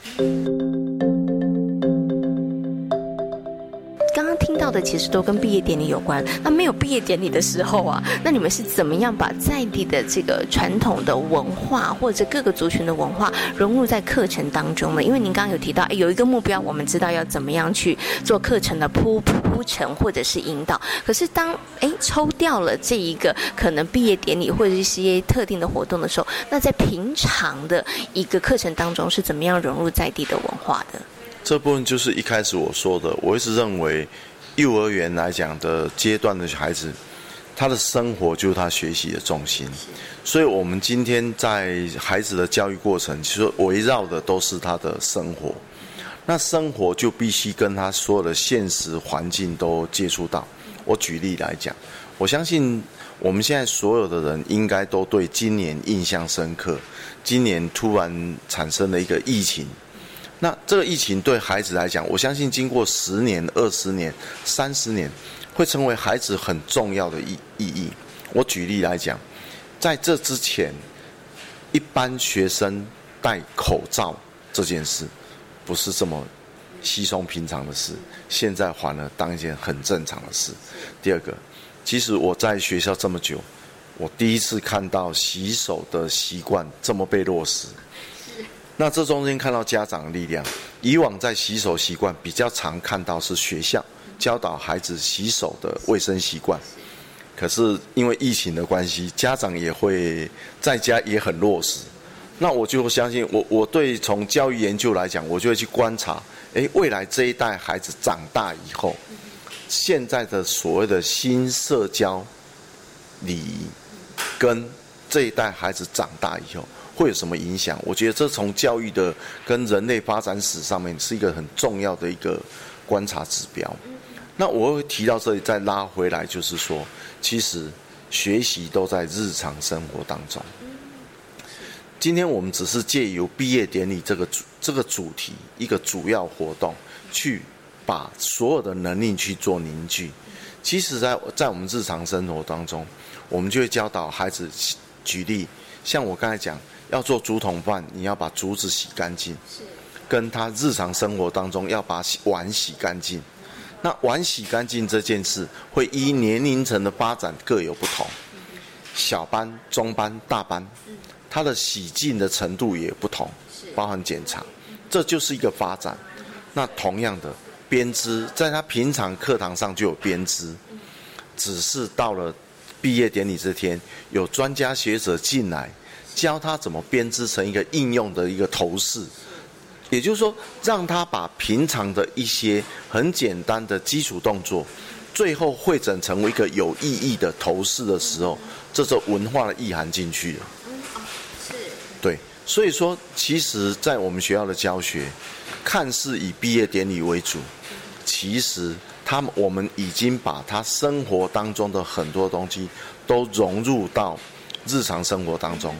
听到的其实都跟毕业典礼有关。那没有毕业典礼的时候啊，那你们是怎么样把在地的这个传统的文化或者各个族群的文化融入在课程当中呢？因为您刚刚有提到，有一个目标，我们知道要怎么样去做课程的铺铺陈或者是引导。可是当哎抽掉了这一个可能毕业典礼或者是一些特定的活动的时候，那在平常的一个课程当中是怎么样融入在地的文化的？这部分就是一开始我说的，我一直认为。幼儿园来讲的阶段的孩子，他的生活就是他学习的重心，所以我们今天在孩子的教育过程，其实围绕的都是他的生活。那生活就必须跟他所有的现实环境都接触到。我举例来讲，我相信我们现在所有的人应该都对今年印象深刻。今年突然产生了一个疫情。那这个疫情对孩子来讲，我相信经过十年、二十年、三十年，会成为孩子很重要的意意义。我举例来讲，在这之前，一般学生戴口罩这件事，不是这么稀松平常的事，现在反而当一件很正常的事。第二个，其实我在学校这么久，我第一次看到洗手的习惯这么被落实。那这中间看到家长的力量，以往在洗手习惯比较常看到是学校教导孩子洗手的卫生习惯，可是因为疫情的关系，家长也会在家也很落实。那我就相信，我我对从教育研究来讲，我就会去观察，诶，未来这一代孩子长大以后，现在的所谓的新社交礼仪，跟这一代孩子长大以后。会有什么影响？我觉得这从教育的跟人类发展史上面是一个很重要的一个观察指标。那我会提到这里再拉回来，就是说，其实学习都在日常生活当中。今天我们只是借由毕业典礼这个主这个主题一个主要活动，去把所有的能力去做凝聚。其实，在在我们日常生活当中，我们就会教导孩子举例，像我刚才讲。要做竹筒饭，你要把竹子洗干净，跟他日常生活当中要把碗洗干净。那碗洗干净这件事，会依年龄层的发展各有不同。小班、中班、大班，它的洗净的程度也不同，包含检查，这就是一个发展。那同样的编织，在他平常课堂上就有编织，只是到了毕业典礼这天，有专家学者进来。教他怎么编织成一个应用的一个头饰，也就是说，让他把平常的一些很简单的基础动作，最后汇整成为一个有意义的头饰的时候，这是文化的意涵进去了。是。对，所以说，其实，在我们学校的教学，看似以毕业典礼为主，其实他们我们已经把他生活当中的很多东西都融入到日常生活当中。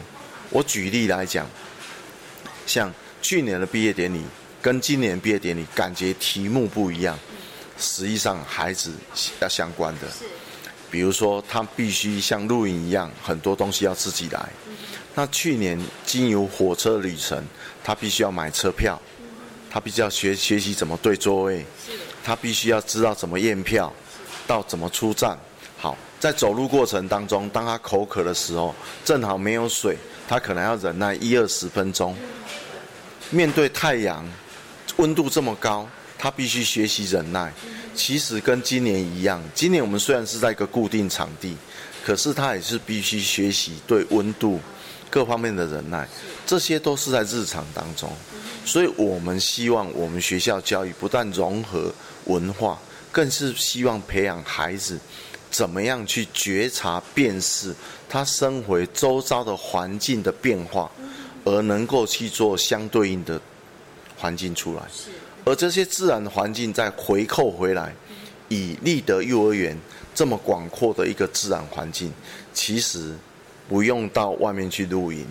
我举例来讲，像去年的毕业典礼跟今年毕业典礼，感觉题目不一样，实际上孩子要相关的。比如说他必须像露营一样，很多东西要自己来。那去年经由火车旅程，他必须要买车票，他必须要学学习怎么对座位，他必须要知道怎么验票，到怎么出站。好，在走路过程当中，当他口渴的时候，正好没有水。他可能要忍耐一二十分钟，面对太阳，温度这么高，他必须学习忍耐。其实跟今年一样，今年我们虽然是在一个固定场地，可是他也是必须学习对温度各方面的忍耐。这些都是在日常当中，所以我们希望我们学校教育不但融合文化，更是希望培养孩子。怎么样去觉察、辨识他生活周遭的环境的变化，而能够去做相对应的环境出来？而这些自然环境再回扣回来，以立德幼儿园这么广阔的一个自然环境，其实不用到外面去露营，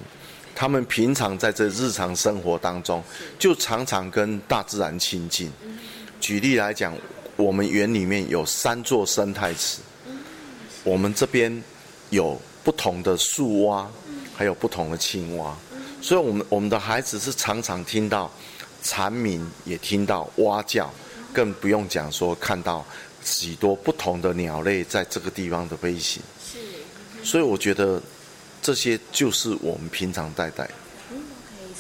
他们平常在这日常生活当中，就常常跟大自然亲近。举例来讲，我们园里面有三座生态池，我们这边有不同的树蛙，还有不同的青蛙，所以我们我们的孩子是常常听到蝉鸣，也听到蛙叫，更不用讲说看到许多不同的鸟类在这个地方的飞行。是，所以我觉得。这些就是我们平常带带。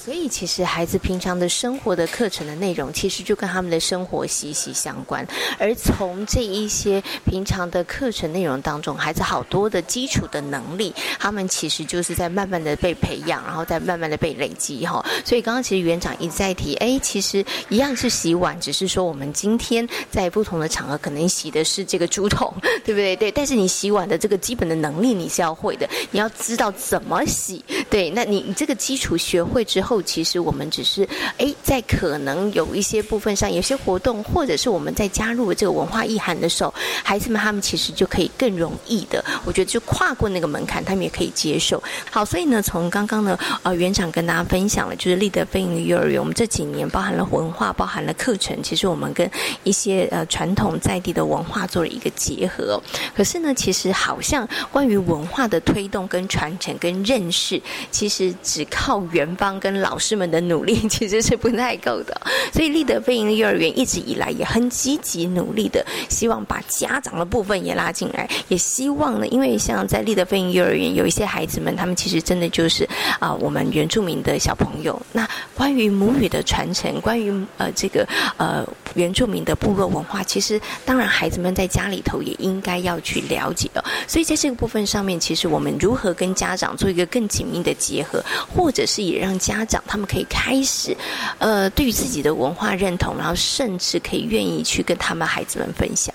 所以，其实孩子平常的生活的课程的内容，其实就跟他们的生活息息相关。而从这一些平常的课程内容当中，孩子好多的基础的能力，他们其实就是在慢慢的被培养，然后再慢慢的被累积哈。所以，刚刚其实园长一再提，哎，其实一样是洗碗，只是说我们今天在不同的场合，可能洗的是这个竹筒，(laughs) 对不对？对。但是你洗碗的这个基本的能力你是要会的，你要知道怎么洗。对。那你你这个基础学会之后。其实我们只是哎，在可能有一些部分上，有些活动，或者是我们在加入这个文化意涵的时候，孩子们他们其实就可以更容易的，我觉得就跨过那个门槛，他们也可以接受。好，所以呢，从刚刚呢，呃，园长跟大家分享了，就是立德飞鹰幼儿园，我们这几年包含了文化，包含了课程，其实我们跟一些呃传统在地的文化做了一个结合。可是呢，其实好像关于文化的推动跟传承跟认识，其实只靠园方跟老师们的努力 (laughs) 其实是不太够的，所以立德飞营幼儿园一直以来也很积极努力的，希望把家长的部分也拉进来，也希望呢，因为像在立德飞营幼儿园有一些孩子们，他们其实真的就是啊，我们原住民的小朋友。那关于母语的传承，关于呃这个呃原住民的部落文化，其实当然孩子们在家里头也应该要去了解哦。所以在这个部分上面，其实我们如何跟家长做一个更紧密的结合，或者是也让家长。他们可以开始，呃，对于自己的文化认同，然后甚至可以愿意去跟他们孩子们分享。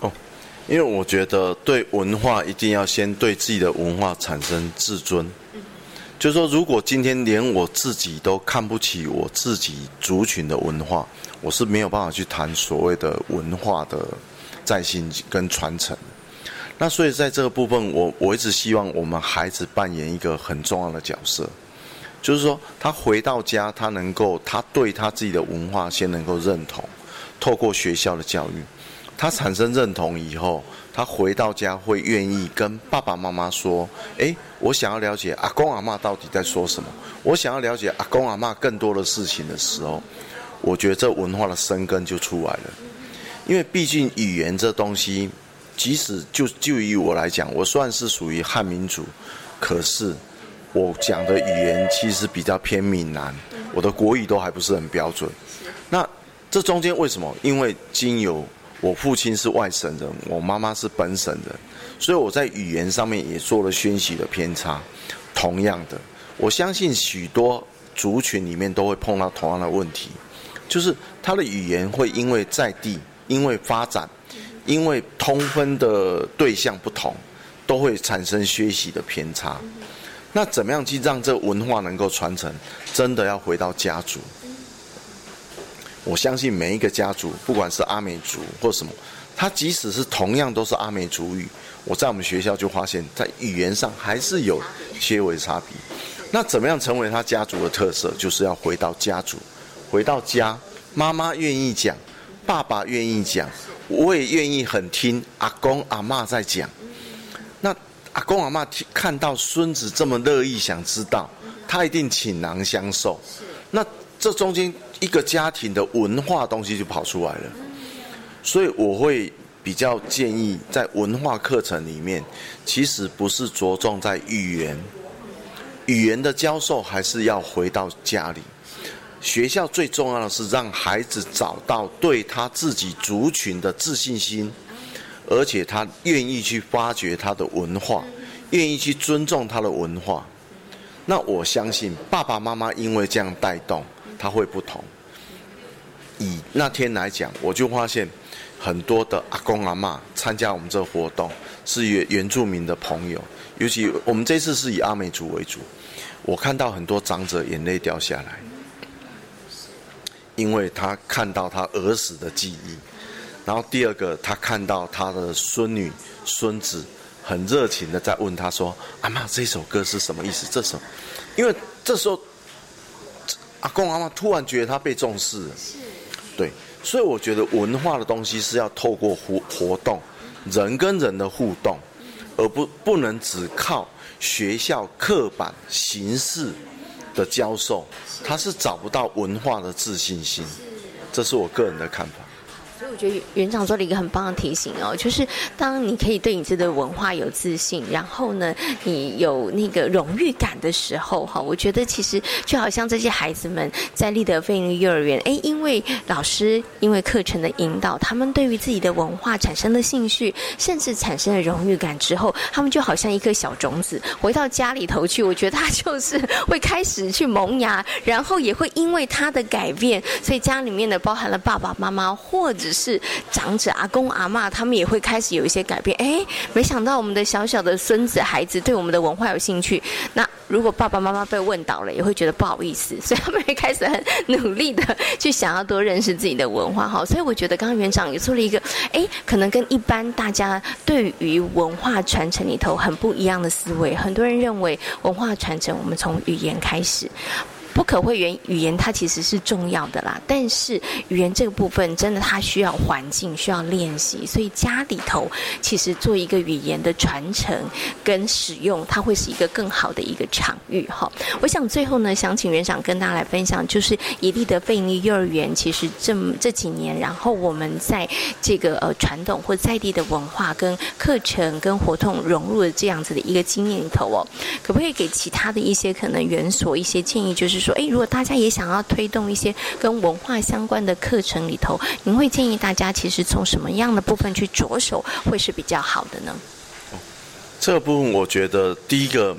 哦，因为我觉得对文化一定要先对自己的文化产生自尊。嗯就是说，如果今天连我自己都看不起我自己族群的文化，我是没有办法去谈所谓的文化的再兴跟传承。那所以在这个部分，我我一直希望我们孩子扮演一个很重要的角色。就是说，他回到家，他能够，他对他自己的文化先能够认同，透过学校的教育，他产生认同以后，他回到家会愿意跟爸爸妈妈说：“哎，我想要了解阿公阿妈到底在说什么，我想要了解阿公阿妈更多的事情的时候，我觉得这文化的生根就出来了。因为毕竟语言这东西，即使就就以我来讲，我算是属于汉民族，可是。我讲的语言其实比较偏闽南，我的国语都还不是很标准。那这中间为什么？因为经由我父亲是外省人，我妈妈是本省人，所以我在语言上面也做了宣习的偏差。同样的，我相信许多族群里面都会碰到同样的问题，就是他的语言会因为在地、因为发展、因为通分的对象不同，都会产生学习的偏差。那怎么样去让这文化能够传承？真的要回到家族。我相信每一个家族，不管是阿美族或什么，他即使是同样都是阿美族语，我在我们学校就发现，在语言上还是有些微差别。那怎么样成为他家族的特色？就是要回到家族，回到家，妈妈愿意讲，爸爸愿意讲，我也愿意很听阿公阿妈在讲。阿公阿妈看到孙子这么乐意想知道，他一定倾囊相授。那这中间一个家庭的文化东西就跑出来了。所以我会比较建议，在文化课程里面，其实不是着重在语言，语言的教授还是要回到家里。学校最重要的是让孩子找到对他自己族群的自信心。而且他愿意去发掘他的文化，愿意去尊重他的文化。那我相信爸爸妈妈因为这样带动，他会不同。以那天来讲，我就发现很多的阿公阿妈参加我们这活动，是原原住民的朋友，尤其我们这次是以阿美族为主。我看到很多长者眼泪掉下来，因为他看到他儿时的记忆。然后第二个，他看到他的孙女、孙子很热情的在问他说：“阿妈，这首歌是什么意思？这首，因为这时候阿公阿妈突然觉得他被重视了，对，所以我觉得文化的东西是要透过活活动，人跟人的互动，而不不能只靠学校刻板形式的教授，他是找不到文化的自信心，这是我个人的看法。”所以我觉得园长做了一个很棒的提醒哦，就是当你可以对你自己的文化有自信，然后呢，你有那个荣誉感的时候，哈，我觉得其实就好像这些孩子们在立德费力幼儿园，哎，因为老师因为课程的引导，他们对于自己的文化产生了兴趣，甚至产生了荣誉感之后，他们就好像一颗小种子回到家里头去，我觉得他就是会开始去萌芽，然后也会因为他的改变，所以家里面的包含了爸爸妈妈或者。只是长者阿公阿妈，他们也会开始有一些改变。哎，没想到我们的小小的孙子孩子对我们的文化有兴趣。那如果爸爸妈妈被问倒了，也会觉得不好意思，所以他们会开始很努力的去想要多认识自己的文化。哈，所以我觉得刚刚园长也做了一个，哎，可能跟一般大家对于文化传承里头很不一样的思维。很多人认为文化传承，我们从语言开始。不可会言语言，它其实是重要的啦。但是语言这个部分，真的它需要环境，需要练习。所以家里头其实做一个语言的传承跟使用，它会是一个更好的一个场域哈。我想最后呢，想请园长跟大家来分享，就是以利的费尼幼儿园，其实这这几年，然后我们在这个呃传统或在地的文化跟课程跟活动融入了这样子的一个经验里头哦，可不可以给其他的一些可能园所一些建议，就是。说哎，如果大家也想要推动一些跟文化相关的课程里头，您会建议大家其实从什么样的部分去着手会是比较好的呢？这部分我觉得第一个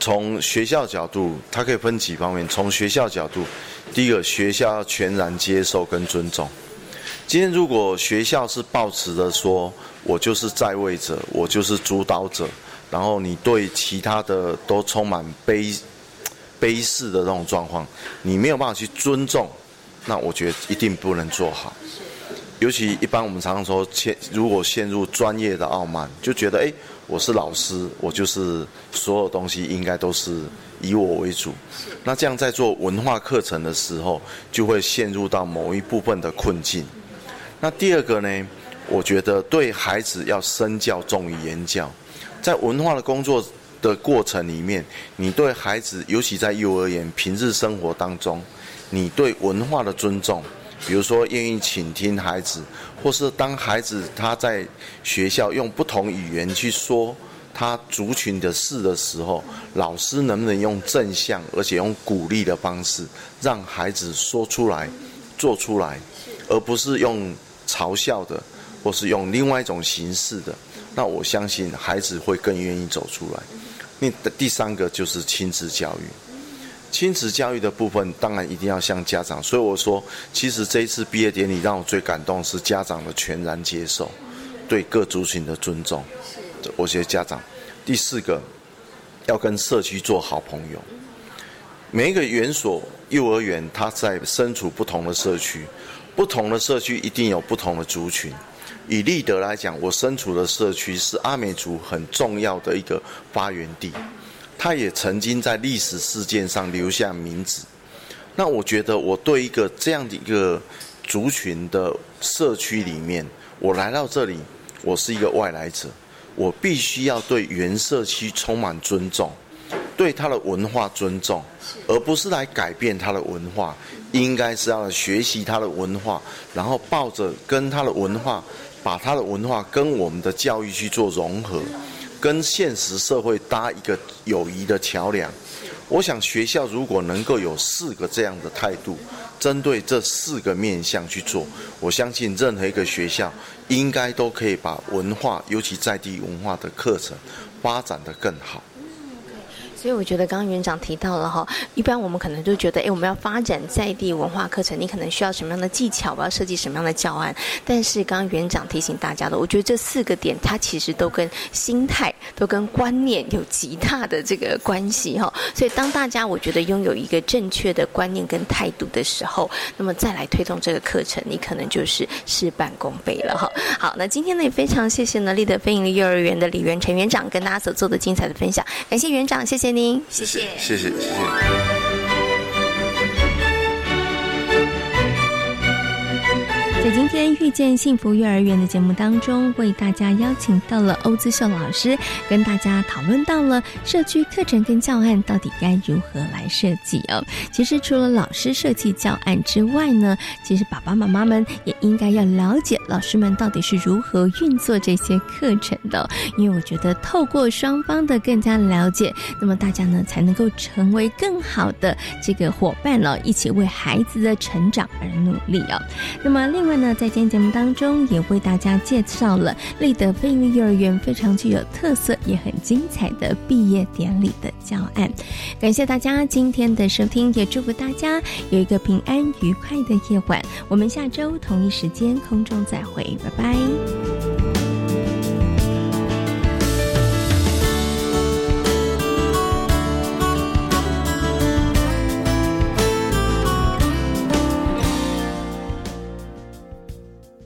从学校角度，它可以分几方面。从学校角度，第一个学校要全然接受跟尊重。今天如果学校是抱持的说，我就是在位者，我就是主导者，然后你对其他的都充满悲。卑视的这种状况，你没有办法去尊重，那我觉得一定不能做好。尤其一般我们常常说，陷如果陷入专业的傲慢，就觉得哎，我是老师，我就是所有东西应该都是以我为主。那这样在做文化课程的时候，就会陷入到某一部分的困境。那第二个呢，我觉得对孩子要身教重于言教，在文化的工作。的过程里面，你对孩子，尤其在幼儿园平日生活当中，你对文化的尊重，比如说愿意倾听孩子，或是当孩子他在学校用不同语言去说他族群的事的时候，老师能不能用正向而且用鼓励的方式，让孩子说出来、做出来，而不是用嘲笑的，或是用另外一种形式的，那我相信孩子会更愿意走出来。那第三个就是亲子教育，亲子教育的部分当然一定要向家长。所以我说，其实这一次毕业典礼让我最感动是家长的全然接受，对各族群的尊重。我觉得家长，第四个要跟社区做好朋友。每一个园所、幼儿园，它在身处不同的社区，不同的社区一定有不同的族群。以立德来讲，我身处的社区是阿美族很重要的一个发源地，它也曾经在历史事件上留下名字。那我觉得，我对一个这样的一个族群的社区里面，我来到这里，我是一个外来者，我必须要对原社区充满尊重，对他的文化尊重，而不是来改变他的文化，应该是要学习他的文化，然后抱着跟他的文化。把他的文化跟我们的教育去做融合，跟现实社会搭一个友谊的桥梁。我想学校如果能够有四个这样的态度，针对这四个面向去做，我相信任何一个学校应该都可以把文化，尤其在地文化的课程发展得更好。所以我觉得刚刚园长提到了哈，一般我们可能就觉得，哎，我们要发展在地文化课程，你可能需要什么样的技巧，我要设计什么样的教案。但是刚刚园长提醒大家的，我觉得这四个点，它其实都跟心态、都跟观念有极大的这个关系哈。所以当大家我觉得拥有一个正确的观念跟态度的时候，那么再来推动这个课程，你可能就是事半功倍了哈。好，那今天呢也非常谢谢呢立德飞盈利幼儿园的李元成园长跟大家所做的精彩的分享，感谢园长，谢谢。您谢谢谢谢谢谢。在今天遇见幸福幼儿园的节目当中，为大家邀请到了欧姿秀老师，跟大家讨论到了社区课程跟教案到底该如何来设计哦。其实除了老师设计教案之外呢，其实爸爸妈妈们也应该要了解老师们到底是如何运作这些课程的。因为我觉得透过双方的更加了解，那么大家呢才能够成为更好的这个伙伴了，一起为孩子的成长而努力哦。那么另外。那在今天节目当中，也为大家介绍了立德贝利幼儿园非常具有特色也很精彩的毕业典礼的教案。感谢大家今天的收听，也祝福大家有一个平安愉快的夜晚。我们下周同一时间空中再会，拜拜。